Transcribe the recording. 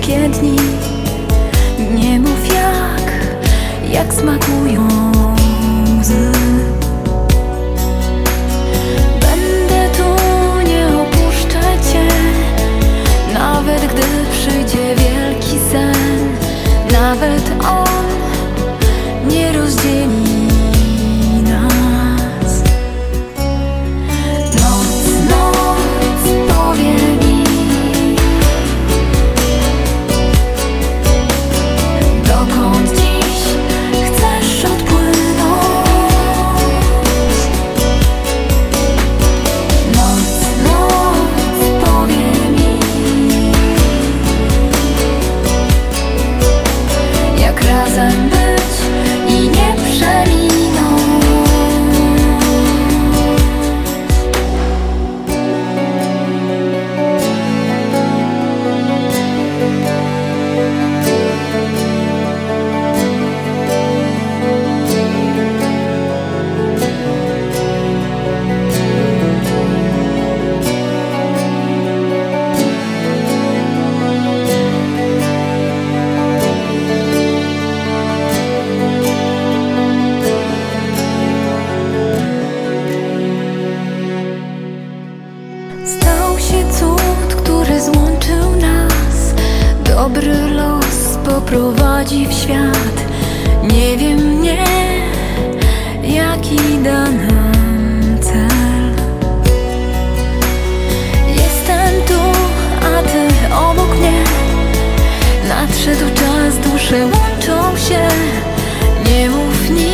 ciężkie dni understand Dobry los poprowadzi w świat. Nie wiem, nie, jaki da nam cel. Jestem tu, a ty obok mnie. Nadszedł czas, dusze łączą się. Nie mów nic.